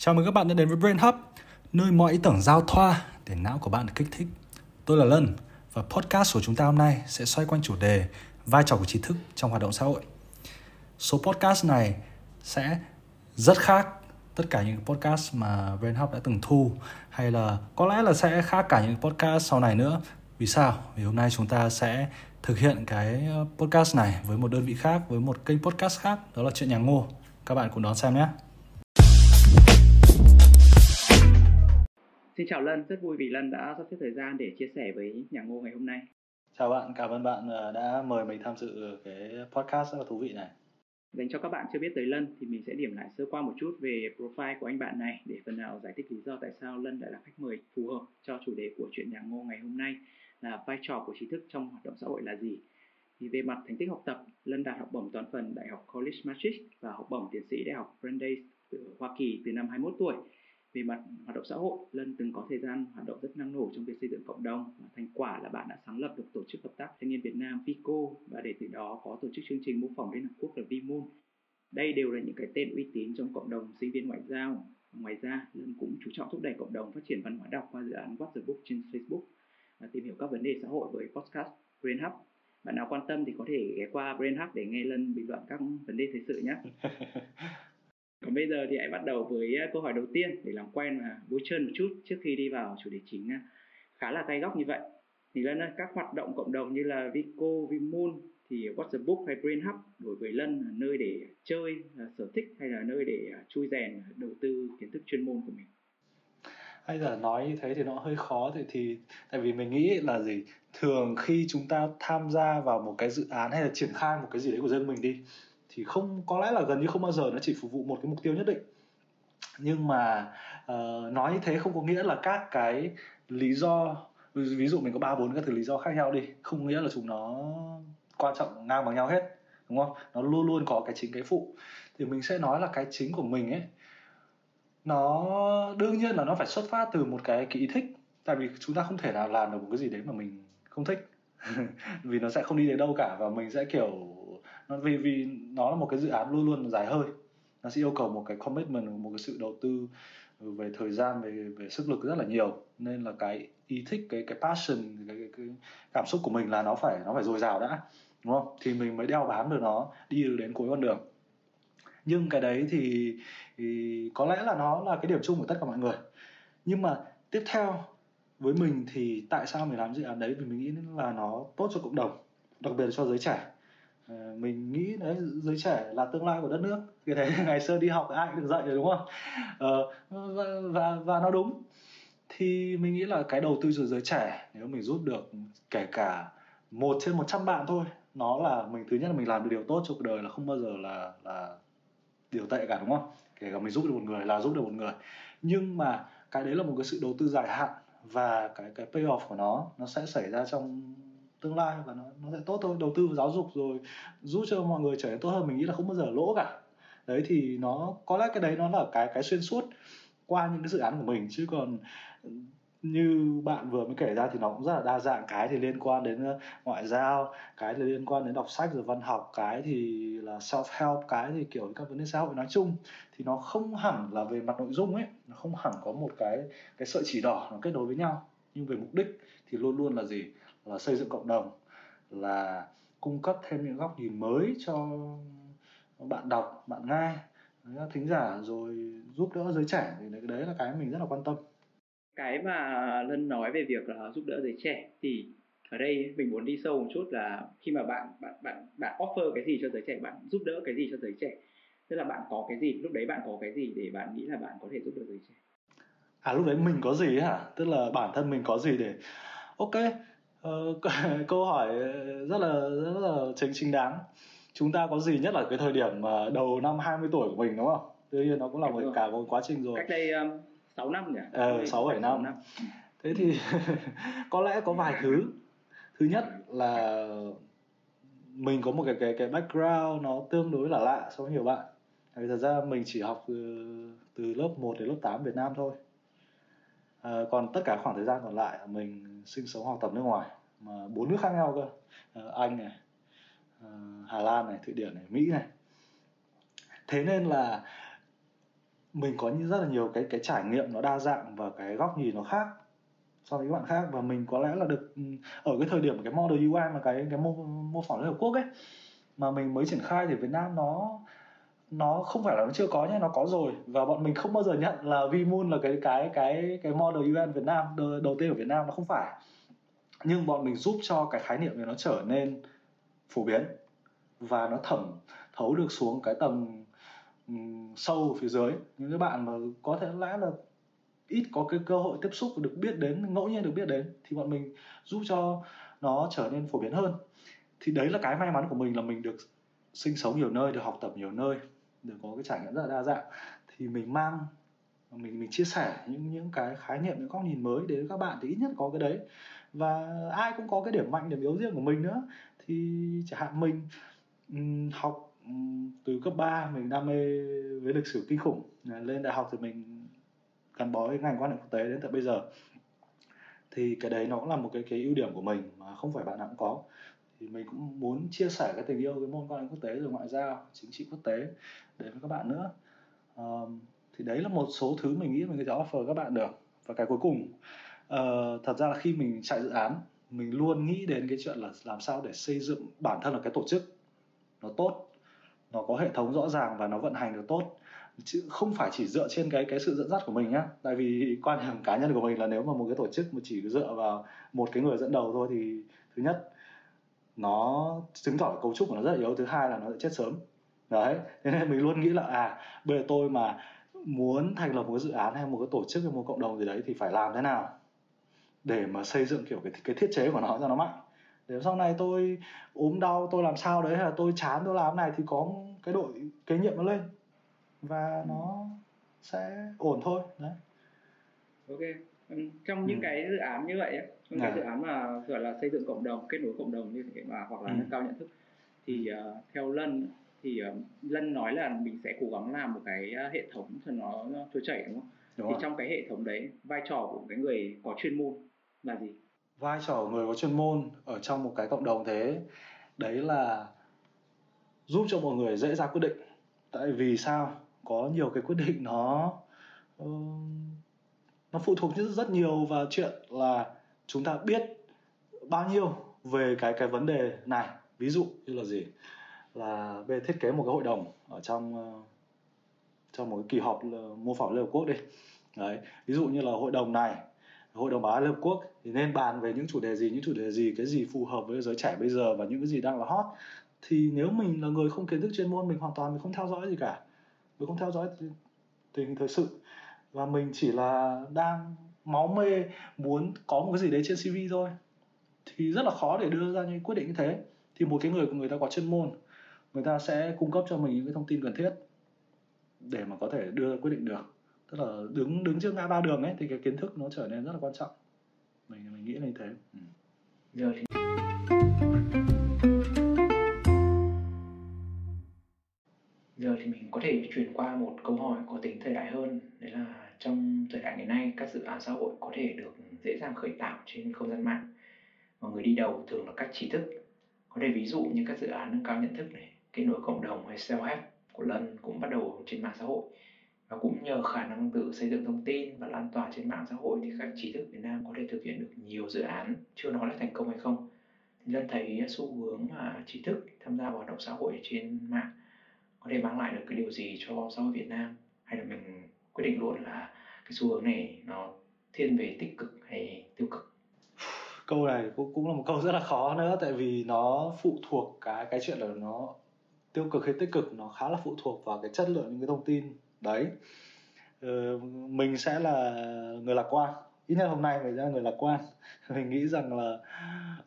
Chào mừng các bạn đã đến với Brain Hub, nơi mọi ý tưởng giao thoa để não của bạn được kích thích. Tôi là Lân và podcast của chúng ta hôm nay sẽ xoay quanh chủ đề vai trò của trí thức trong hoạt động xã hội. Số podcast này sẽ rất khác tất cả những podcast mà Brain Hub đã từng thu hay là có lẽ là sẽ khác cả những podcast sau này nữa. Vì sao? Vì hôm nay chúng ta sẽ thực hiện cái ờ, podcast này với một đơn vị khác, với một kênh podcast khác, đó là chuyện nhà ngô. Các bạn cùng đón xem nhé. Xin chào Lân, rất vui vì Lân đã sắp xếp thời gian để chia sẻ với nhà ngô ngày hôm nay. Chào bạn, cảm ơn bạn ờ, đã mời mình tham dự cái podcast rất là thú vị này. Dành cho các bạn chưa biết tới Lân thì mình sẽ điểm lại sơ qua một chút về profile của anh bạn này để phần nào giải thích lý do tại sao Lân lại là khách mời phù hợp cho chủ đề của chuyện nhà ngô ngày hôm nay là vai trò của trí thức trong hoạt động xã hội là gì. Thì về mặt thành tích học tập, Lân đạt học bổng toàn phần Đại học College Maastricht và học bổng tiến sĩ Đại học Brandeis ở Hoa Kỳ từ năm 21 tuổi về mặt hoạt động xã hội, lân từng có thời gian hoạt động rất năng nổ trong việc xây dựng cộng đồng và thành quả là bạn đã sáng lập được tổ chức hợp tác thanh niên việt nam vico và để từ đó có tổ chức chương trình mô phỏng liên hợp quốc là vimon đây đều là những cái tên uy tín trong cộng đồng sinh viên ngoại giao. Ngoài ra, lân cũng chú trọng thúc đẩy cộng đồng phát triển văn hóa đọc qua dự án What the Book trên Facebook và tìm hiểu các vấn đề xã hội với podcast Brain Hub bạn nào quan tâm thì có thể ghé qua Brain Hub để nghe lân bình luận các vấn đề thời sự nhé. Còn bây giờ thì hãy bắt đầu với ờ, câu hỏi đầu tiên để làm quen và vui chơi một chút trước khi đi vào chủ đề chính khá là gai góc như vậy. Thì Lân ơi, các hoạt động cộng đồng như là Vico, Vimoon thì What's the Book hay Brain Hub đối với Lân là nơi để chơi, là sở thích hay là nơi để ờ, chui rèn ờ, đầu tư kiến thức chuyên môn của mình? Hay là nói như thế thì nó hơi khó thì thì tại vì mình nghĩ là gì thường khi chúng ta tham gia vào một cái dự án hay là triển khai một cái gì đấy của dân mình đi thì không có lẽ là gần như không bao giờ nó chỉ phục vụ một cái mục tiêu nhất định. Nhưng mà uh, nói như thế không có nghĩa là các cái lý do ví dụ mình có ba bốn cái thứ lý do khác nhau đi không nghĩa là chúng nó quan trọng ngang bằng nhau hết đúng không? Nó luôn luôn có cái chính cái phụ. Thì mình sẽ nói là cái chính của mình ấy nó đương nhiên là nó phải xuất phát từ một cái cái ý thích tại vì chúng ta không thể nào làm được một cái gì đấy mà mình không thích. Vì nó sẽ không đi đến đâu cả và mình sẽ kiểu vì vì nó là một cái dự án luôn luôn dài hơi. Nó sẽ yêu cầu một cái commitment một cái sự đầu tư về thời gian về về sức lực rất là nhiều. Nên là cái ý thích cái cái passion cái, cái, cái cảm xúc của mình là nó phải nó phải dồi dào đã đúng không? Thì mình mới đeo bám được nó đi được đến cuối con đường. Nhưng cái đấy thì, thì có lẽ là nó là cái điểm chung của tất cả mọi người. Nhưng mà tiếp theo với mình thì tại sao mình làm dự án đấy? Vì mình nghĩ là nó tốt cho cộng đồng đặc biệt là cho giới trẻ. Ờ, mình nghĩ đấy giới trẻ là tương lai của đất nước. Vì thế ngày xưa đi học ai cũng được dạy rồi đúng không? Ờ, và, và và nó đúng. Thì mình nghĩ là cái đầu tư cho giới trẻ nếu mình giúp được kể cả một trên 100 bạn thôi nó là mình thứ nhất là mình làm được điều tốt cho cuộc đời là không bao giờ là là điều tệ cả đúng không? Kể cả mình giúp được một người là giúp được một người. Nhưng mà cái đấy là một cái sự đầu tư dài hạn và cái cái payoff của nó nó sẽ xảy ra trong tương lai và nó nó sẽ tốt thôi. Đầu tư vào giáo dục rồi giúp cho mọi người trở nên tốt hơn. Mình nghĩ là không bao giờ lỗ cả. Đấy, thì nó, có lẽ cái đấy nó là cái cái xuyên suốt qua những cái dự án của mình. Chứ còn như bạn vừa mới kể ra thì nó cũng rất là đa dạng. Cái thì liên quan đến ờ, ngoại giao, cái thì liên quan đến đọc sách rồi văn học, cái thì là self help cái thì kiểu các vấn đề xã hội nói chung. Thì nó không hẳn là về mặt nội dung ấy, nó không hẳn có một cái cái sợi chỉ đỏ nó kết nối với nhau. Nhưng về mục đích thì luôn luôn là gì? Là xây dựng cộng đồng là cung cấp thêm những góc nhìn mới cho bạn đọc bạn nghe. Thính giả rồi giúp đỡ giới trẻ thì đấy là cái mình rất là quan tâm. Cái mà lân nói về việc là giúp đỡ giới trẻ thì ở đây mình muốn đi sâu một chút là khi mà bạn bạn bạn bạn offer cái gì cho giới trẻ bạn giúp đỡ cái gì cho giới trẻ? Tức là bạn có cái gì lúc đấy bạn có cái gì để bạn nghĩ là bạn có thể giúp đỡ giới trẻ? À lúc đấy mình có gì hả? Tức là bản thân mình có gì để ok Ờ, câu hỏi rất là rất là chính chính đáng. Chúng ta có gì nhất là cái thời điểm mà đầu năm 20 tuổi của mình đúng không? Tuy nhiên nó cũng là một cả một quá trình rồi. Cách đây um, 6 năm nhỉ? Ờ, 6 7 năm. năm. Thế thì có lẽ có vài thứ. Thứ nhất là mình có một cái cái cái background nó tương đối là lạ so với nhiều bạn. Vì thật ra mình chỉ học từ, từ lớp 1 đến lớp 8 Việt Nam thôi à, còn tất cả khoảng thời gian còn lại mình sinh sống học tập nước ngoài mà bốn nước khác nhau cơ. À, anh này à, hà lan này thụy điển này mỹ này. Thế nên là mình có rất là nhiều cái cái trải nghiệm nó đa dạng và cái góc nhìn nó khác so với các bạn khác. Và mình có lẽ là được ừ, ở cái thời điểm cái model UI mà cái cái mô mô phỏng Liên Hợp Quốc ấy mà mình mới triển khai thì Việt Nam nó nó không phải là nó chưa có nhé nó có rồi. Và bọn mình không bao giờ nhận là Vmoon là cái cái cái cái model UN Việt Nam đầu tiên ở Việt Nam nó không phải. Nhưng bọn mình giúp cho cái khái niệm này nó trở nên phổ biến và nó thẩm thấu được xuống cái tầng um, sâu phía dưới. Những cái bạn mà có thể lẽ là ít có cái cơ hội tiếp xúc được biết đến ngẫu nhiên được biết đến thì bọn mình giúp cho nó trở nên phổ biến hơn. Thì đấy là cái may mắn của mình là mình được sinh sống nhiều nơi được học tập nhiều nơi được có cái trải nghiệm rất là đa dạng. Thì mình mang mình mình chia sẻ những những cái khái niệm những góc nhìn mới đến các bạn thì ít nhất có cái đấy. Và ai cũng có cái điểm mạnh điểm yếu riêng của mình nữa. Thì chẳng hạn mình um, học um, từ cấp 3 mình đam mê với lịch sử kinh khủng. Lên đại học thì mình gắn bó với ngành quan hệ quốc tế đến tận bây giờ. Thì cái đấy nó cũng là một cái cái ưu điểm của mình mà không phải bạn nào cũng có thì mình cũng muốn chia sẻ cái tình yêu với môn quan hệ quốc tế rồi ngoại giao chính trị quốc tế đến với các bạn nữa. Um, thì đấy là một số thứ mình nghĩ mình có thể offer các bạn được. Và cái cuối cùng uh, thật ra là khi mình chạy dự án mình luôn nghĩ đến cái chuyện là làm sao để xây dựng bản thân là cái tổ chức. Nó tốt nó có hệ thống rõ ràng và nó vận hành được tốt. Chứ không phải chỉ dựa trên cái cái sự dẫn dắt của mình nhá. Tại vì quan điểm cá nhân của mình là nếu mà một cái tổ chức mà chỉ dựa vào một cái người dẫn đầu thôi thì thứ nhất nó chứng tỏ cấu trúc của nó rất là yếu thứ hai là nó sẽ chết sớm. Đấy thế nên mình luôn nghĩ là à bây giờ tôi mà muốn thành lập một cái dự án hay một cái tổ chức hay một cộng đồng gì đấy thì phải làm thế nào để mà xây dựng kiểu cái cái thiết chế của nó cho nó mạnh? Để sau này tôi ốm đau tôi làm sao đấy hay là tôi chán tôi làm này thì có cái đội kế nhiệm nó lên và nó sẽ ổn thôi đấy. Ok trong những ừ. cái dự án như vậy trong cái à. dự án mà gọi là xây dựng cộng đồng kết nối cộng đồng như thế mà hoặc là ừ. nâng cao nhận thức thì uh, theo lân thì uh, lân nói là mình sẽ cố gắng làm một cái uh, hệ thống cho nó, trôi chảy đúng không đúng thì rồi. trong cái hệ thống đấy vai trò của cái người có chuyên môn là gì vai trò của người có chuyên môn ở trong một cái cộng đồng thế đấy là giúp cho mọi người dễ ra quyết định tại vì sao có nhiều cái quyết định nó uh, nó phụ thuộc rất nhiều vào chuyện là chúng ta biết bao nhiêu về cái cái vấn đề này. Ví dụ như là gì? Là về thiết kế một cái hội đồng ở trong ờ, trong một cái kỳ họp mô phỏng liên hợp quốc đi. Đấy, ví dụ như là hội đồng này, hội đồng bảo an liên hợp quốc thì nên bàn về những chủ đề gì, những chủ đề gì, cái gì phù hợp với giới trẻ bây giờ và những cái gì đang là hot. Thì nếu mình là người không kiến thức chuyên môn, mình hoàn toàn mình không theo dõi gì cả. Mình không theo dõi tình hình thời sự. Và mình chỉ là đang máu mê muốn có một cái gì đấy trên CV thôi thì rất là khó để đưa ra những quyết định như thế. Thì một cái người của người ta có chuyên môn người ta sẽ cung cấp cho mình những cái thông tin cần thiết để mà có thể đưa quyết định được. Tức là đứng đứng trước ngã ba đường ấy thì cái kiến thức nó trở nên rất là quan trọng. Mình mình nghĩ là như thế. Ừ. giờ thì giờ thì mình có thể chuyển qua một câu hỏi có tính thời đại hơn đấy là trong thời đại ngày nay, các dự án xã hội có thể được dễ dàng khởi tạo trên không gian mạng và người đi đầu thường là các trí thức. Có thể ví dụ như các dự án nâng cao nhận thức này, kết nối cộng đồng hay self help của lân cũng bắt đầu trên mạng xã hội. Và cũng nhờ khả năng tự xây dựng thông tin và lan tỏa trên mạng xã hội thì các trí thức Việt Nam có thể thực hiện được nhiều dự án, chưa nói là thành công hay không. Thì Lân thấy xu hướng mà trí thức tham gia vào hoạt động xã hội trên mạng có thể mang lại được cái điều gì cho xã hội Việt Nam? Hay là mình quyết định luôn là cái xu hướng này nó thiên về tích cực hay tiêu cực? Câu này cũng cũng là một câu rất là khó nữa tại vì nó phụ thuộc cái cái chuyện là nó tiêu cực hay tích cực nó khá là phụ thuộc vào cái chất lượng những cái thông tin. Đấy. Ừ, mình sẽ là người lạc quan. Ít nhất hôm nay mình sẽ là người lạc quan. Mình nghĩ rằng là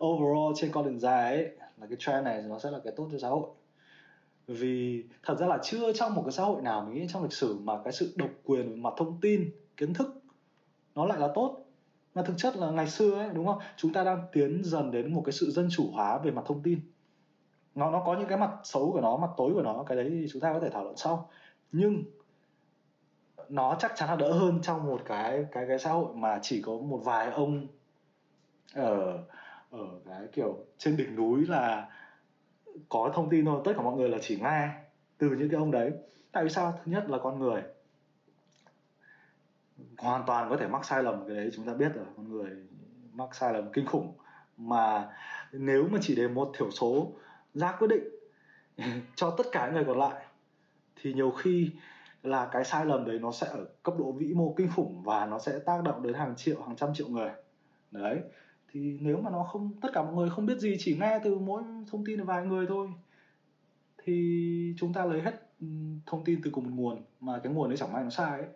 overall trên con đường dài ấy là cái trend này nó sẽ là cái tốt cho xã hội vì thật ra là chưa trong một cái xã hội nào mình nghĩ trong lịch sử mà cái sự độc quyền về mặt thông tin, kiến thức nó lại là tốt. Mà thực chất là ngày xưa ấy, đúng không? Chúng ta đang tiến dần đến một cái sự dân chủ hóa về mặt thông tin. Nó nó có những cái mặt xấu của nó, mặt tối của nó, cái đấy thì chúng ta có thể thảo luận sau. Nhưng nó chắc chắn là đỡ hơn trong một cái cái cái xã hội mà chỉ có một vài ông ở ở cái kiểu trên đỉnh núi là có thông tin thôi, tất cả mọi người là chỉ nghe từ những cái ông đấy. Tại vì sao? Thứ nhất là con người. Hoàn toàn có thể mắc sai lầm, cái đấy chúng ta biết rồi. Con người mắc sai lầm kinh khủng. Mà nếu mà chỉ để một thiểu số ra quyết định cho tất cả những người còn lại, thì nhiều khi là cái sai lầm đấy nó sẽ ở cấp độ vĩ mô kinh khủng và nó sẽ tác động đến hàng triệu, hàng trăm triệu người. Đấy thì nếu mà nó không, tất cả mọi người không biết gì, chỉ nghe từ mỗi thông tin vài người thôi, thì chúng ta lấy hết ừ, thông tin từ cùng một nguồn, mà cái nguồn đấy chẳng may nó sai ấy.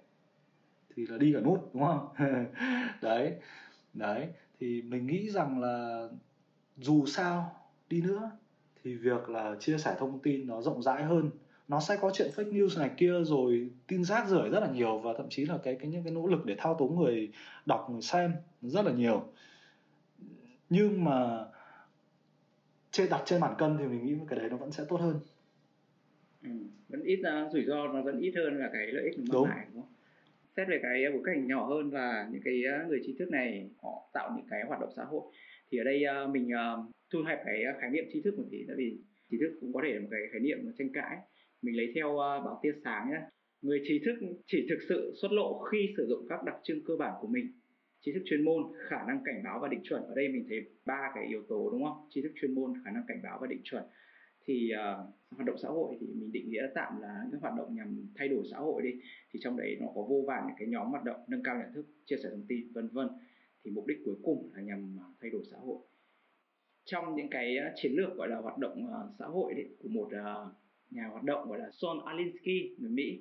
Thì là đi cả nút, đúng không? Đấy đấy, thì mình nghĩ rằng là dù sao đi nữa, thì việc là chia sẻ thông tin nó rộng rãi hơn, nó sẽ có chuyện fake news này kia rồi tin rác rưởi rất là nhiều, và thậm chí là cái cái những cái nỗ lực để thao túng người đọc, người xem rất là nhiều nhưng mà trên đặt trên bản cân thì mình nghĩ cái đấy nó vẫn sẽ tốt hơn. Ừ, vẫn ít uh, rủi ro nó vẫn ít hơn là cái lợi ích nó mang lại đúng không? Xét về cái bối cảnh nhỏ hơn và những cái người trí thức này họ tạo những cái hoạt động xã hội thì ở đây uh, mình uh, thu hẹp cái khái niệm trí thức một tí tại vì trí thức cũng có thể là một cái khái niệm tranh cãi. Mình lấy theo uh, báo tia sáng nhé người trí thức chỉ thực sự xuất lộ khi sử dụng các đặc trưng cơ bản của mình trí thức chuyên môn khả năng cảnh báo và định chuẩn. Ở đây mình thấy ba cái yếu tố đúng không? Trí thức chuyên môn khả năng cảnh báo và định chuẩn. Thì uh, hoạt động xã hội thì mình định nghĩa tạm là những hoạt động nhằm thay đổi xã hội đi. Thì trong đấy nó có vô vàn những cái nhóm hoạt động nâng cao nhận thức chia sẻ thông tin vân vân. Thì mục đích cuối cùng là nhằm ờ, thay đổi xã hội. Trong những cái ờ, chiến lược gọi là hoạt động uh, xã hội đấy, của một uh, nhà hoạt động gọi là Son Alinsky người Mỹ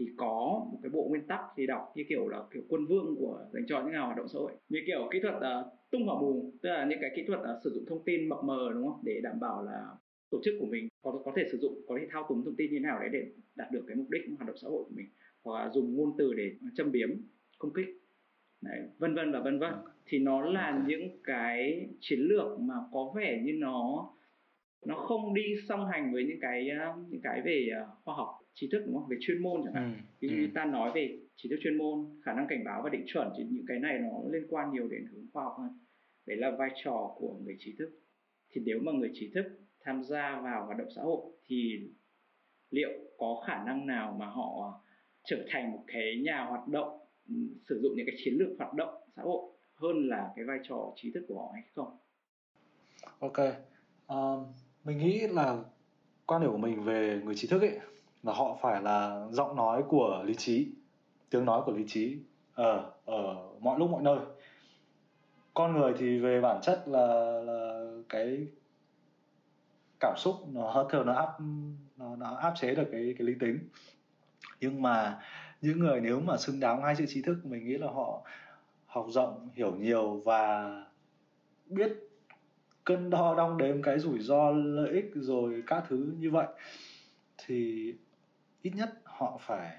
thì có một cái bộ nguyên tắc thì đọc như kiểu là kiểu quân vương của dành cho những nhà hoạt động xã hội. Như kiểu kỹ thuật uh, tung hỏa mù tức là những cái kỹ thuật uh, sử dụng thông tin mập mờ đúng không? Để đảm bảo là tổ chức của mình có có thể sử dụng có thể thao túng thông tin như thế nào đấy để đạt được cái mục đích hoạt động xã hội của mình. Hoặc là dùng ngôn từ để châm biếm công kích. Đấy, vân vân và vân vân. Thì nó là những cái chiến lược mà có vẻ như nó nó không đi song hành với những cái những cái về khoa học trí thức đúng không về chuyên môn chẳng hạn ừ. dụ ừ. ta nói về trí thức chuyên môn khả năng cảnh báo và định chuẩn thì những cái này nó liên quan nhiều đến hướng khoa học hơn đấy là vai trò của người trí thức thì nếu mà người trí thức tham gia vào hoạt động xã hội thì liệu có khả năng nào mà họ trở thành một cái nhà hoạt động ừ, sử dụng những cái chiến lược hoạt động xã hội hơn là cái vai trò trí thức của họ hay không ok um, mình nghĩ là quan điểm của mình về người trí thức ấy là họ phải là giọng nói của lý trí tiếng nói của lý trí ở ở mọi lúc mọi nơi. Con người thì về bản chất là là cái cảm xúc nó thường nó áp nó, nó áp chế được cái cái lý tính. Nhưng mà những người nếu mà xứng đáng hai chữ trí thức mình nghĩ là họ học rộng hiểu nhiều và biết cân đo đong đếm cái rủi ro lợi ích rồi các thứ như vậy thì ít nhất họ phải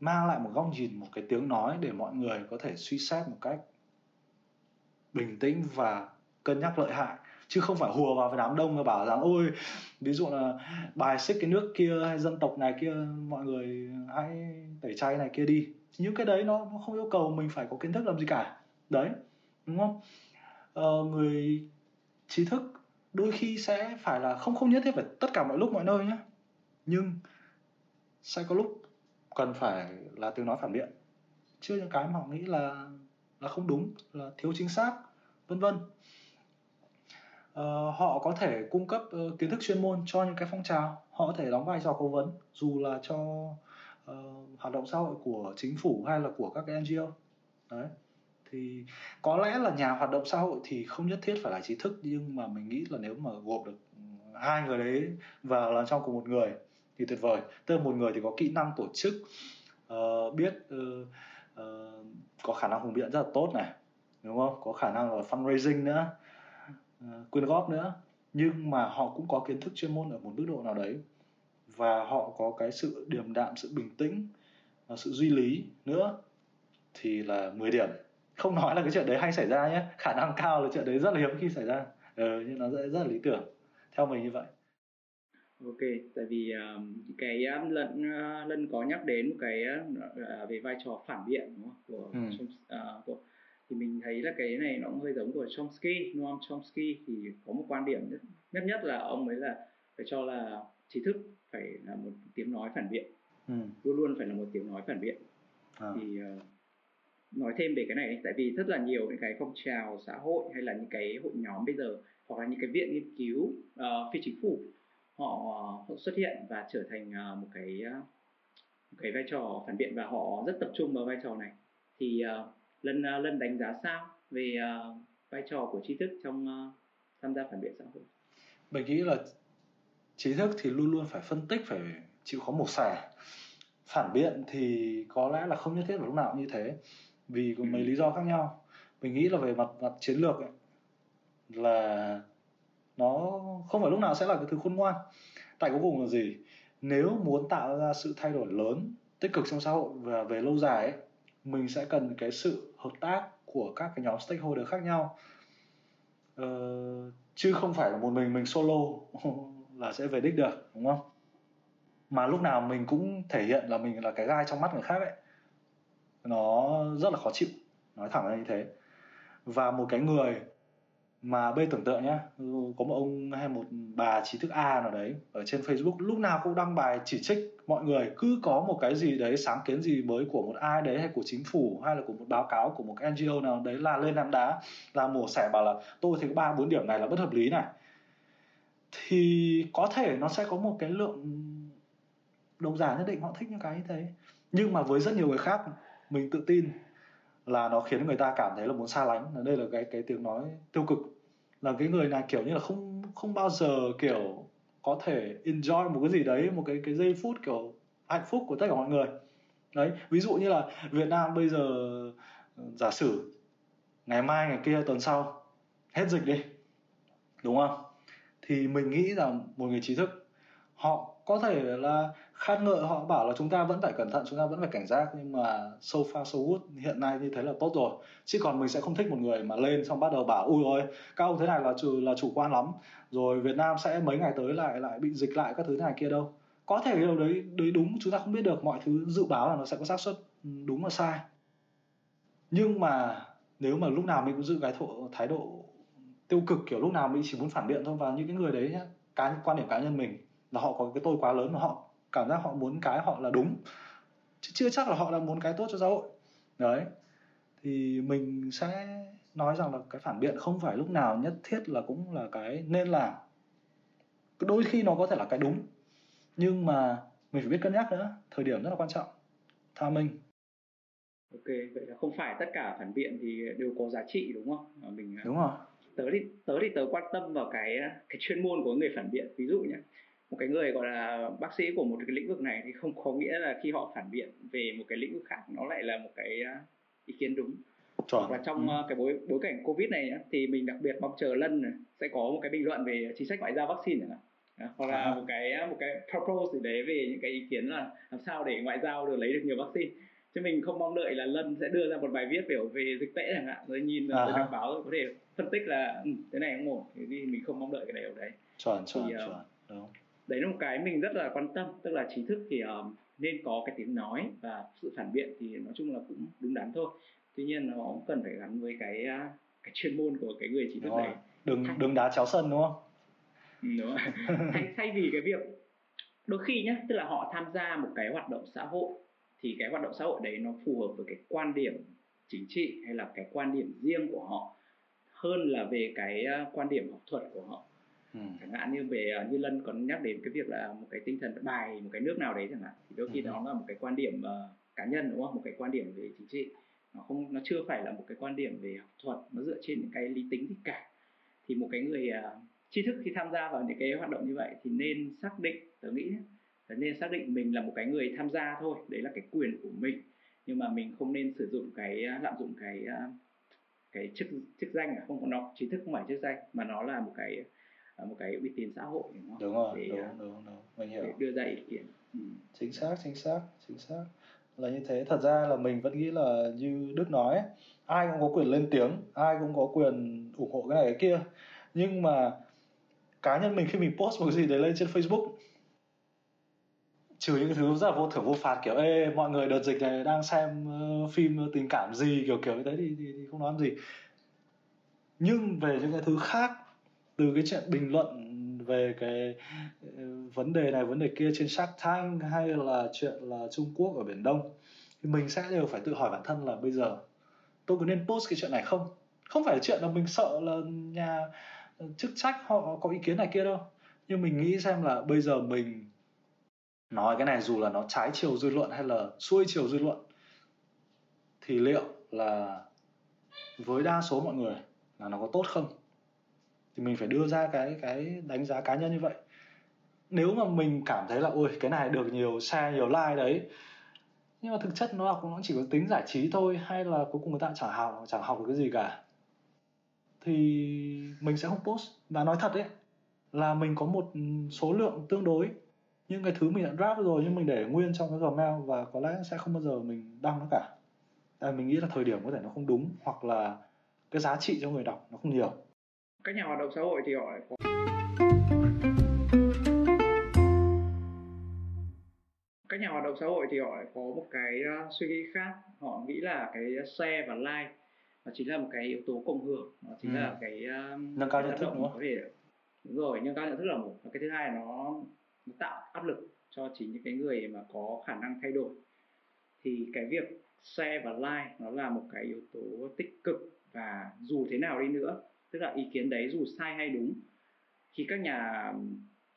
mang lại một góc nhìn một cái tiếng nói để mọi người có thể suy xét một cách bình tĩnh và cân nhắc lợi hại. Chứ không phải hùa vào với đám đông mà bảo rằng ôi ví dụ là bài xích cái nước kia hay dân tộc này kia mọi người hãy tẩy chay này kia đi. Những cái đấy nó, nó không yêu cầu mình phải có kiến thức làm gì cả. Đấy đúng không? Ờ, người trí thức đôi khi sẽ phải là không không nhất thiết phải tất cả mọi lúc mọi nơi nhé nhưng sẽ có lúc cần phải là tiếng nói phản biện. Chưa những cái mà họ nghĩ là là không đúng là thiếu chính xác vân vân. Uh, họ có thể cung cấp uh, kiến thức chuyên môn cho những cái phong trào họ có thể đóng vai trò cố vấn dù là cho uh, hoạt động xã hội của chính phủ hay là của các cái NGO đấy. Thì có lẽ là nhà hoạt động xã hội thì không nhất thiết phải là trí thức nhưng mà mình nghĩ là nếu mà gộp được ừ, hai người đấy vào là trong cùng một người thì tuyệt vời. Tức là một người thì có kỹ năng tổ chức uh, biết uh, uh, có khả năng hùng biện rất là tốt này đúng không? Có khả năng là fundraising nữa uh, quyên góp nữa. Nhưng mà họ cũng có kiến thức chuyên môn ở một mức độ nào đấy và họ có cái sự điềm đạm sự bình tĩnh và sự duy lý nữa thì là 10 điểm. Không nói là cái chuyện đấy hay xảy ra nhé. Khả năng cao là chuyện đấy rất là hiếm khi xảy ra. Ừ, nhưng nó rất, rất là lý tưởng. Theo mình như vậy ok tại vì um, cái um, lân uh, lân có nhắc đến một cái uh, về vai trò phản biện đúng không? của, ừ. uh, của thì mình thấy là cái này nó cũng hơi giống của Chomsky Noam Chomsky thì có một quan điểm nhất nhất nhất là ông ấy là phải cho là trí thức phải là một tiếng nói phản biện ừ. luôn luôn phải là một tiếng nói phản biện à. thì uh, nói thêm về cái này tại vì rất là nhiều những cái phong trào xã hội hay là những cái hội nhóm bây giờ hoặc là những cái viện nghiên cứu uh, phi chính phủ họ, họ xuất hiện và trở thành uh, một cái uh, một cái vai trò phản biện và họ rất tập trung vào vai trò này. Thì uh, lần đánh giá sao về vai trò của trí thức trong tham gia phản biện xã hội? Mình nghĩ là trí thức thì luôn luôn phải phân tích phải chịu khó mổ xẻ. Phản biện thì có lẽ là không nhất thiết là lúc nào cũng như thế vì có mấy ừ. lý do khác nhau. Mình nghĩ là về mặt mặt chiến lược ấy, là nó không phải lúc nào sẽ là cái thứ khôn ngoan. Tại cuối cùng là gì? Nếu muốn tạo ra sự thay đổi lớn tích cực trong xã hội và về lâu dài ấy, mình sẽ cần cái sự hợp tác của các cái nhóm stakeholder khác nhau. Ờ, chứ không phải là một mình mình solo là sẽ về đích được đúng không? Mà lúc nào mình cũng thể hiện là mình là cái gai trong mắt người khác ấy. Nó rất là khó chịu nói thẳng ra như thế. Và một cái người mà bây tưởng tượng nhá, có một ông hay một bà trí thức A nào đấy ở trên Facebook lúc nào cũng đăng bài chỉ trích mọi người, cứ có một cái gì đấy sáng kiến gì mới của một ai đấy hay của chính phủ hay là của một báo cáo của một cái NGO nào đấy là lên ném đá, là mổ xẻ bảo là tôi thấy ba bốn điểm này là bất hợp lý này. Thì có thể nó sẽ có một cái lượng độc giả nhất định họ thích những cái như thế. Nhưng mà với rất nhiều người khác, mình tự tin là nó khiến người ta cảm thấy là muốn xa lánh. Đây là cái cái tiếng nói tiêu cực là cái người này kiểu như là không không bao giờ kiểu có thể enjoy một cái gì đấy, một cái cái giây phút kiểu hạnh phúc của tất cả mọi người. Đấy, ví dụ như là Việt Nam bây giờ ừ, giả sử ngày mai, ngày kia, tuần sau, hết dịch đi, đúng không? Thì mình nghĩ rằng một người trí thức, họ có thể là khát ngợi họ bảo là chúng ta vẫn phải cẩn thận chúng ta vẫn phải cảnh giác. Nhưng mà so far so good hiện nay như thế là tốt rồi. Chứ còn mình sẽ không thích một người mà lên xong bắt đầu bảo ui ôi các ông thế này là chủ là chủ quan lắm. Rồi Việt Nam sẽ mấy ngày tới lại lại bị dịch lại các thứ này kia đâu. Có thể điều đấy đấy đúng chúng ta không biết được. Mọi thứ dự báo là nó sẽ có xác suất ừ, đúng và sai. Nhưng mà nếu mà lúc nào mình cũng giữ cái thổ, thái độ tiêu cực kiểu lúc nào mình chỉ muốn phản biện thôi và những cái người đấy nhá cá quan điểm cá nhân mình là họ có cái tôi quá lớn mà họ cảm giác họ muốn cái họ là đúng. Chứ chưa chắc là họ là muốn cái tốt cho xã hội. Đấy. Thì mình sẽ nói rằng là cái phản biện không phải lúc nào nhất thiết là cũng là cái nên làm. Đôi khi nó có thể là cái đúng nhưng mà mình phải biết cân nhắc nữa. Thời điểm rất là quan trọng. Timing ok vậy là không phải tất cả phản biện thì đều có giá trị đúng không? Mà mình đúng rồi. tớ thì tớ thì tớ quan tâm vào cái cái chuyên môn của người phản biện. Ví dụ nhé một cái người gọi là bác sĩ của một cái lĩnh vực này thì không có nghĩa là khi họ phản biện về một cái lĩnh vực khác nó lại là một cái à, ý kiến đúng Chuẩn. và trong ừ. À, cái bối bối cảnh covid này thì mình đặc biệt mong chờ lân này, sẽ có một cái bình luận về chính sách ngoại giao vaccine hạn hoặc là à. một cái một cái propose gì đấy về những cái ý kiến là làm sao để ngoại giao được lấy được nhiều vaccine chứ mình không mong đợi là lân sẽ đưa ra một bài viết biểu về dịch tễ chẳng hạn rồi nhìn à. đọc báo rồi có thể phân tích là ừ, thế này không ổn thì mình không mong đợi cái này ở đấy chuẩn uh, chuẩn đúng đấy là một cái mình rất là quan tâm tức là trí thức thì uh, nên có cái tiếng nói và sự phản biện thì nói chung là cũng đúng đắn thôi. Tuy nhiên nó cũng cần phải gắn với cái cái chuyên môn của cái người trí thức này. Đừng thay... đừng đá chéo sân đúng không? Đúng thay, thay vì cái việc đôi khi nhé tức là họ tham gia một cái hoạt động xã hội thì cái hoạt động xã hội đấy nó phù hợp với cái quan điểm chính trị hay là cái quan điểm riêng của họ hơn là về cái quan điểm học thuật của họ ừ. chẳng hạn như về ờ, như lân còn nhắc đến cái việc là một cái tinh thần bài một cái nước nào đấy chẳng hạn thì đôi khi ừ. đó là một cái quan điểm uh, cá nhân đúng không một cái quan điểm về chính trị nó không nó chưa phải là một cái quan điểm về học thuật nó dựa trên những cái lý tính gì cả thì một cái người uh, tri thức khi tham gia vào những cái hoạt động như vậy thì nên xác định tớ nghĩ nên xác định mình là một cái người tham gia thôi đấy là cái quyền của mình nhưng mà mình không nên sử dụng cái lạm dụng cái cái chức chức danh không có nó trí thức không phải chức danh mà nó là một cái một cái uy tín xã hội đúng không? Đúng rồi, để, đúng, đúng, đúng, mình hiểu. Để đưa ra ý kiến. Ừ. Chính xác, chính xác, chính xác. Là như thế, thật ra là mình vẫn nghĩ là như Đức nói ấy, ai cũng có quyền lên tiếng, ai cũng có quyền ủng hộ cái này cái kia. Nhưng mà cá nhân mình khi mình post một cái gì đấy lên trên Facebook trừ những cái thứ rất là vô thưởng vô phạt kiểu ê mọi người đợt dịch này đang xem uh, phim tình cảm gì kiểu kiểu như thế thì, thì, thì không nói gì nhưng về những cái thứ khác từ cái chuyện bình luận về cái ừ, vấn đề này, vấn đề kia trên Shark Tank hay là chuyện là Trung Quốc ở biển Đông, thì mình sẽ đều phải tự hỏi bản thân là bây giờ tôi có nên post cái chuyện này không? Không phải là chuyện là mình sợ là nhà chức trách họ có ý kiến này kia đâu, nhưng mình nghĩ xem là bây giờ mình nói cái này dù là nó trái chiều dư luận hay là xuôi chiều dư luận, thì liệu là với đa số mọi người là nó có tốt không? Thì mình phải đưa ra cái cái đánh giá cá nhân như vậy. Nếu mà mình cảm thấy là, ôi, cái này được nhiều share nhiều like đấy. Nhưng mà thực chất nó cũng chỉ có tính giải trí thôi, hay là cuối cùng người ta chẳng học chẳng học được cái gì cả. Thì mình sẽ không post. Và nói thật đấy là mình có một số lượng tương đối. Những cái thứ mình đã draft rồi nhưng mình để nguyên trong cái Gmail và có lẽ sẽ không bao giờ mình đăng nó cả. Tại mình nghĩ là thời điểm có thể nó không đúng, hoặc là cái giá trị cho người đọc nó không nhiều các nhà hoạt động xã hội thì họ có các nhà hoạt động xã hội thì họ có một cái uh, suy nghĩ khác họ nghĩ là cái share và like nó chính là một cái yếu tố cộng hưởng nó chính ừ. là cái uh, nâng cao nhận thức đúng không? có thể đúng rồi nâng cao nhận thức là một và cái thứ hai nó, nó tạo áp lực cho chính những cái người mà có khả năng thay đổi thì cái việc share và like nó là một cái yếu tố tích cực và dù thế nào đi nữa tức là ý kiến đấy dù sai hay đúng khi các nhà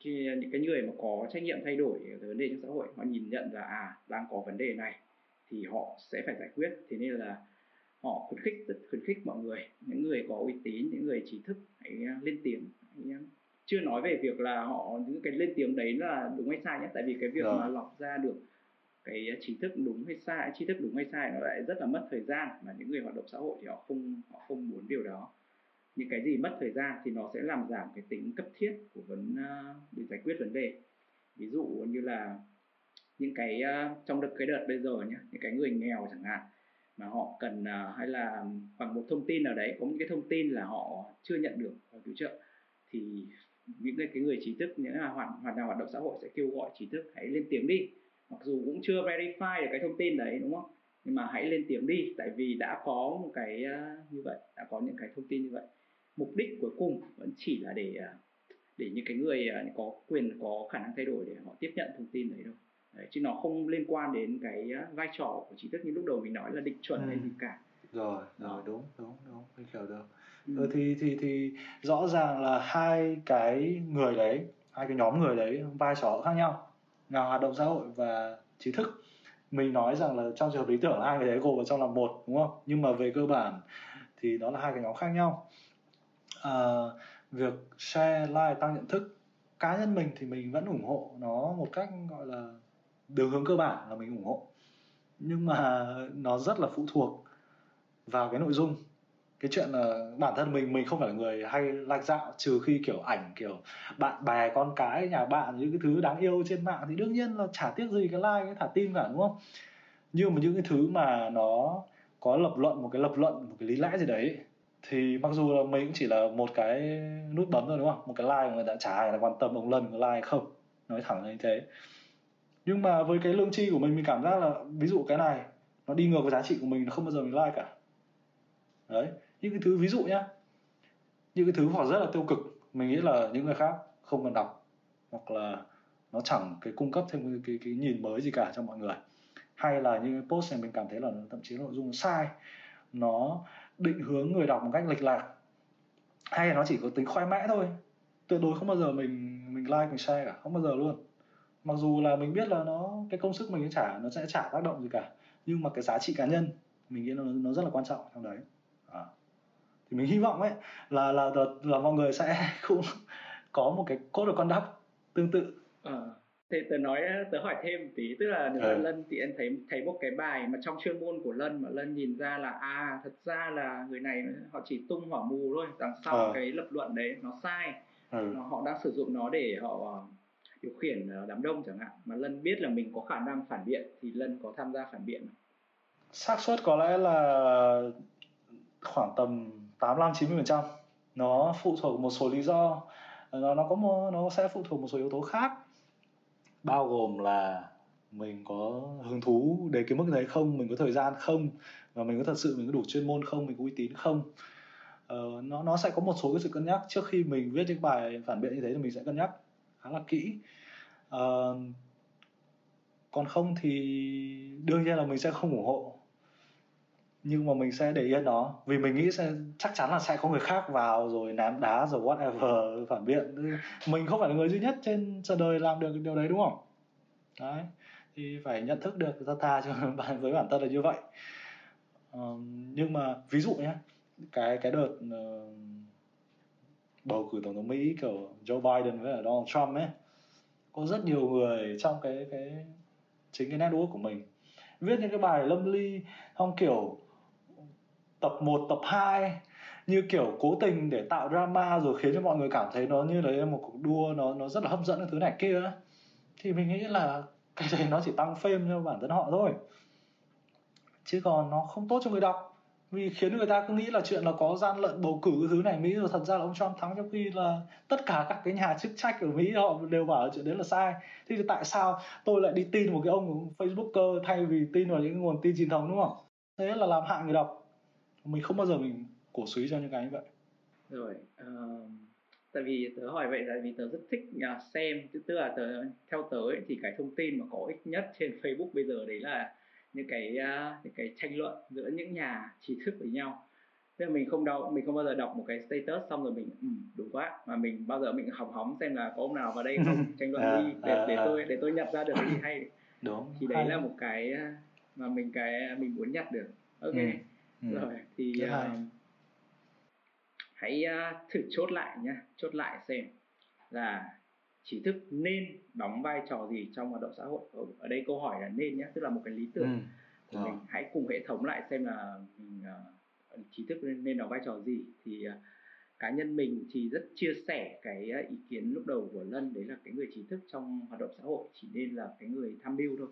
khi những cái người mà có trách nhiệm thay đổi cái vấn đề trong xã hội họ nhìn nhận là à đang có vấn đề này thì họ sẽ phải giải quyết. Thế nên là họ khuyến khích rất khuyến khích mọi người những người có uy tín những người trí thức hãy lên tiếng hãy chưa nói về việc là họ những cái lên tiếng đấy là đúng hay sai nhé. Tại vì cái việc mà lọc ra được cái trí thức đúng hay sai trí thức đúng hay sai nó lại rất là mất thời gian mà những người hoạt động xã hội thì họ không họ không muốn điều đó những cái gì mất thời gian thì nó sẽ làm giảm cái tính cấp thiết của vấn ờ, để giải quyết vấn đề. Ví dụ như là những cái ờ, trong đợt cái đợt bây giờ nhé những cái người nghèo chẳng hạn mà họ cần ờ, hay là bằng một thông tin nào đấy có những cái thông tin là họ chưa nhận được cứu trợ thì những cái, cái người trí thức những là hoạt hoạt nào hoạt động xã hội sẽ kêu gọi trí thức hãy lên tiếng đi. Mặc dù cũng chưa verify được cái thông tin đấy đúng không? Nhưng mà hãy lên tiếng đi tại vì đã có một cái như vậy đã có những cái thông tin như vậy mục đích cuối cùng vẫn chỉ là để uh, để những cái người uh, có quyền có khả năng thay đổi để họ tiếp nhận thông tin đấy thôi. Đấy, chứ nó không liên quan đến cái uh, vai trò của trí thức như lúc đầu mình nói là định chuẩn ừ. hay gì cả. Rồi rồi đúng đúng đúng mình hiểu được. Ừ. ừ, thì thì thì rõ ràng là hai cái người đấy hai cái nhóm người đấy vai trò khác nhau nhà hoạt động xã hội và trí thức. Mình nói rằng là trong trường hợp lý tưởng hai người đấy gồm vào trong là một đúng không? Nhưng mà về cơ bản thì đó là hai cái nhóm khác nhau Ờ, việc share like tăng nhận thức cá nhân mình thì mình vẫn ủng hộ nó một cách, gọi là, đường hướng cơ bản là mình ủng hộ. Nhưng mà nó rất là phụ thuộc vào cái nội dung. Cái chuyện là bản thân mình mình không phải là người hay like dạo, trừ khi kiểu ảnh, kiểu bạn bè, con cái, nhà bạn, những cái thứ đáng yêu trên mạng thì đương nhiên là chả tiếc gì cái like, cái thả tim cả, đúng không? Nhưng mà những cái thứ mà nó có lập luận, một cái lập luận, một cái lý lẽ gì đấy thì mặc dù là mình cũng chỉ là một cái nút bấm thôi đúng không? Một cái like người ta chả ai là quan tâm ông lân có like không? Nói thẳng là như thế. Nhưng mà với cái lương chi của mình mình cảm giác là ví dụ cái này nó đi ngược với giá trị của mình nó không bao giờ mình like cả. Đấy những cái thứ ví dụ nhá những cái thứ hoặc rất là tiêu cực mình nghĩ là những người khác không cần đọc hoặc là nó chẳng cái cung cấp thêm cái, cái, cái nhìn mới gì cả cho mọi người. Hay là những cái post này mình cảm thấy là thậm chí nội dung sai nó định hướng người đọc một cách lệch lạc. Hay là nó chỉ có tính khoe mẽ thôi. Tuyệt đối không bao giờ mình mình like mình share cả. Không bao giờ luôn. Mặc dù là mình biết là nó cái công sức mình trả nó sẽ trả tác động gì cả. Nhưng mà cái giá trị cá nhân mình nghĩ nó, nó rất là quan trọng trong đấy. À. thì mình hy vọng ấy là là là, là mọi người sẽ cũng có một cái code of conduct tương tự. À thế tớ nói tớ hỏi thêm một tí tức là nếu ừ. lân thì em thấy thấy một cái bài mà trong chuyên môn của lân mà lân nhìn ra là à thật ra là người này họ chỉ tung hỏa mù thôi đằng sau ừ. cái lập luận đấy nó sai ừ. nó, họ đang sử dụng nó để họ điều khiển đám đông chẳng hạn mà lân biết là mình có khả năng phản biện thì lân có tham gia phản biện không? xác suất có lẽ là khoảng tầm 85 90 phần trăm nó phụ thuộc một số lý do nó nó có một, nó sẽ phụ thuộc một số yếu tố khác bao gồm là mình có hứng thú để cái mức đấy không mình có thời gian không và mình có thật sự mình có đủ chuyên môn không mình có uy tín không. Uh, nó nó sẽ có một số cái sự cân nhắc. Trước khi mình viết những bài phản biện như thế thì mình sẽ cân nhắc khá là kỹ. Uh, còn không thì đương nhiên là mình sẽ không ủng hộ nhưng mà mình sẽ để yên nó. Vì mình nghĩ sẽ chắc chắn là sẽ có người khác vào rồi ném đá rồi whatever phản biện. Mình không phải là người duy nhất trên trần đời làm được điều đấy đúng không? Đấy. Thì phải nhận thức được ra tha cho với bản thân là như vậy. Um, nhưng mà ví dụ nhé cái cái đợt uh, bầu cử tổng thống Mỹ kiểu Joe Biden với Donald Trump ấy có rất nhiều người trong cái cái chính cái network của mình viết những cái bài lâm ly không kiểu tập 1, tập 2 như kiểu cố tình để tạo drama rồi khiến cho mọi người cảm thấy nó như là một cuộc đua nó nó rất là hấp dẫn cái thứ này kia. Thì mình nghĩ là cái đấy nó chỉ tăng fame cho bản thân họ thôi. Chứ còn nó không tốt cho người đọc. Vì khiến người ta cứ nghĩ là chuyện là có gian lận bầu cử cái thứ này Mỹ rồi thật ra là ông Trump thắng trong khi là tất cả các cái nhà chức trách ở Mỹ họ đều bảo chuyện đấy là sai. Thì tại sao tôi lại đi tin một cái ông Facebooker thay vì tin vào những nguồn tin chính thống đúng không? Thế là làm hại người đọc mình không bao giờ mình cổ suý cho những cái như vậy. Rồi uh, tại vì tớ hỏi vậy là vì tớ rất thích uh, xem tức là tớ theo tớ ấy, thì cái thông tin mà có ích nhất trên Facebook bây giờ đấy là những cái uh, những cái tranh luận giữa những nhà trí thức với nhau. Tức là mình không đọc mình không bao giờ đọc một cái status xong rồi mình ừ, đúng quá. Mà mình bao giờ mình hóng hóng xem là có ông nào vào đây không? Tranh luận à, đi để, à, để à. tôi để tôi nhận ra được cái gì hay. Đúng thì đấy hay. là một cái mà mình cái mình muốn nhặt được. Ok. Ừ. Ừ. rồi thì uh, hãy uh, thử chốt lại nhé chốt lại xem là trí thức nên đóng vai trò gì trong hoạt động xã hội. Ở, ở đây câu hỏi là nên nhé tức là một cái lý tưởng. Ừ. của mình hãy cùng hệ thống lại xem là mình uh, trí thức nên, nên đóng vai trò gì. Thì uh, cá nhân mình thì rất chia sẻ cái ý kiến lúc đầu của lân đấy là cái người trí thức trong hoạt động xã hội chỉ nên là cái người tham mưu thôi.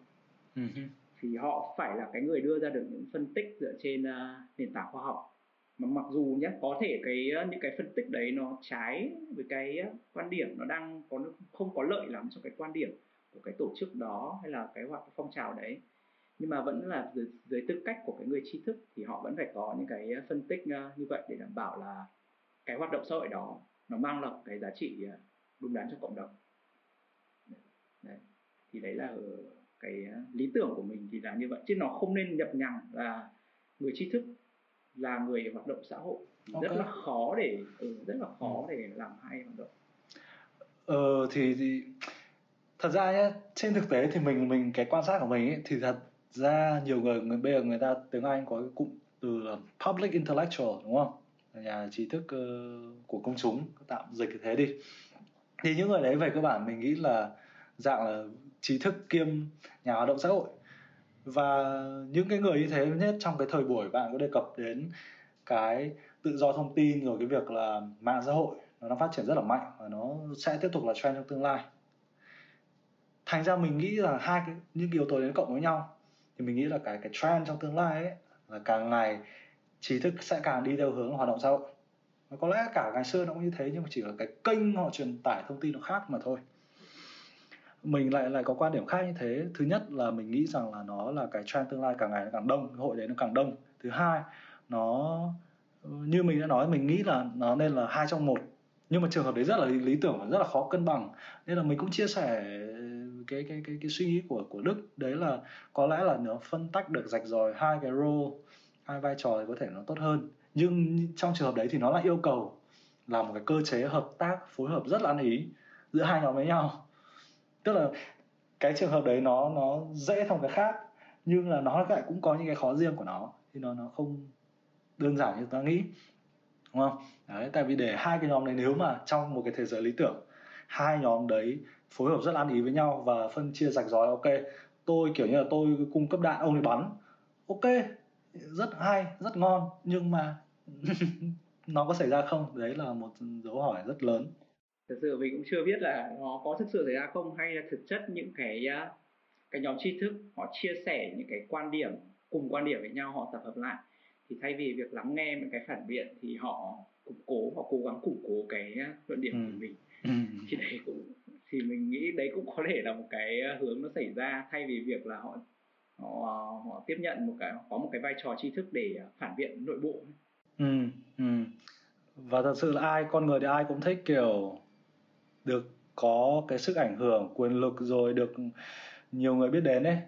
Uh-huh thì họ phải là cái người đưa ra được những phân tích dựa trên uh, nền tảng khoa học. Mà mặc dù nhé có thể cái à, những cái phân tích đấy nó trái với cái à, quan điểm nó đang có không có lợi lắm cho cái quan điểm của cái tổ chức đó hay là cái hoạt phong trào đấy. Nhưng mà vẫn là dưới, dưới tư cách của cái người tri thức thì họ vẫn phải có những cái phân tích như vậy để đảm bảo là cái hoạt động xã hội đó nó mang lại cái giá trị đúng đắn cho cộng đồng. Đấy. thì đấy là ờ, cái ờ, lý tưởng của mình thì là như vậy chứ nó không nên nhập nhằng là người tri thức là người hoạt động xã hội okay. rất là khó để ừ, rất là khó ừ. để làm hay hoạt động ờ thì, thì thật ra nhé trên thực tế thì mình mình cái quan sát của mình ấy, thì thật ra nhiều người người bây giờ người ta tiếng Anh có cái cụm từ là public intellectual đúng không nhà trí thức uh, của công chúng tạm dịch thế đi thì những người đấy về cơ bản mình nghĩ là dạng là trí thức kiêm nhà hoạt động xã hội. Và những cái người như thế, nhất trong cái thời buổi bạn có đề cập đến cái tự do thông tin rồi cái việc là mạng xã hội, nó đang phát triển rất là mạnh và nó sẽ tiếp tục là trend trong tương lai. Thành ra mình nghĩ là hai cái, những yếu tố đến cộng với nhau, thì mình nghĩ là cái cái trend trong tương lai ấy, là càng ngày trí thức sẽ càng đi theo hướng hoạt động xã hội. Và có lẽ cả ngày xưa nó cũng như thế, nhưng mà chỉ là cái kênh họ truyền tải thông tin nó khác mà thôi mình lại lại có quan điểm khác như thế. Thứ nhất là mình nghĩ rằng là nó là cái trend tương lai càng ngày nó càng đông, cái hội đấy nó càng đông. Thứ hai, nó, như mình đã nói, mình nghĩ là nó nên là hai trong một. Nhưng mà trường hợp đấy rất là lý tưởng và rất là khó cân bằng. Nên là mình cũng chia sẻ cái cái cái cái suy nghĩ của của Đức. Đấy là có lẽ là nó phân tách được rạch ròi hai cái role, hai vai trò thì có thể nó tốt hơn. Nhưng trong trường hợp đấy thì nó lại yêu cầu là một cái cơ chế hợp tác phối hợp rất là ăn ý giữa hai nhóm với nhau tức là cái trường hợp đấy nó nó dễ thông cái khác, nhưng là nó lại cũng có những cái khó riêng của nó, thì nó nó không đơn giản như ta nghĩ, đúng không? Đấy, tại vì để hai cái nhóm đấy nếu mà trong một cái thế giới lý tưởng, hai nhóm đấy phối hợp rất ăn ý với nhau và phân chia rạch ròi, ok, tôi kiểu như là tôi cung cấp đạn, ông ấy bắn, ok, rất hay, rất ngon, nhưng mà nó có xảy ra không? Đấy là một dấu hỏi rất lớn thực sự mình cũng chưa biết là nó có thực sự xảy ra không hay là thực chất những cái à, cái nhóm tri thức họ chia sẻ những cái quan điểm cùng quan điểm với nhau họ tập hợp lại thì thay vì việc lắng nghe những cái phản biện thì họ củng cố họ cố gắng củng cố cái à, luận điểm ừ. của mình ừ. thì đấy cũng thì mình nghĩ đấy cũng có thể là một cái à, hướng nó xảy ra thay vì việc là họ họ họ tiếp nhận một cái có một cái vai trò tri thức để phản biện nội bộ ừ, ừ. và thật sự là ai con người thì ai cũng thích kiểu được có cái sức ảnh hưởng quyền lực rồi được nhiều người biết đến ấy.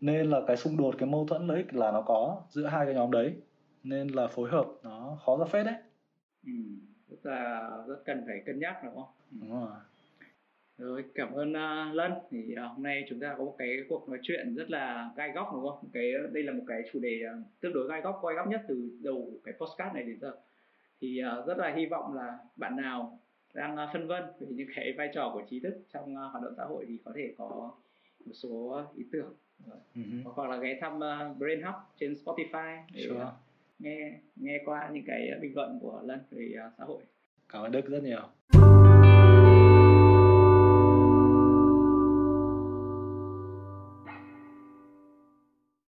Nên là cái xung đột cái mâu thuẫn lợi ích là nó có giữa hai cái nhóm đấy. Nên là phối hợp nó khó ra phết đấy. Ừ, rất là rất cần phải cân nhắc đúng không? Ừ. đúng rồi. Rồi cảm ơn uh, Lân. Thì uh, hôm nay chúng ta có một cái cuộc nói chuyện rất là gai góc đúng không? Cái đây là một cái chủ đề uh, tương đối gai góc gai góc nhất từ đầu cái postcard này đến giờ. Thì uh, rất là hy vọng là bạn nào đang uh, phân vân về những cái vai trò của trí thức trong uh, hoạt động xã hội thì có thể có một số ý tưởng uh-huh. hoặc là ghé thăm uh, Brain Hub trên Spotify để sure. nghe nghe qua những cái bình luận của Lân về uh, xã hội cảm ơn Đức rất nhiều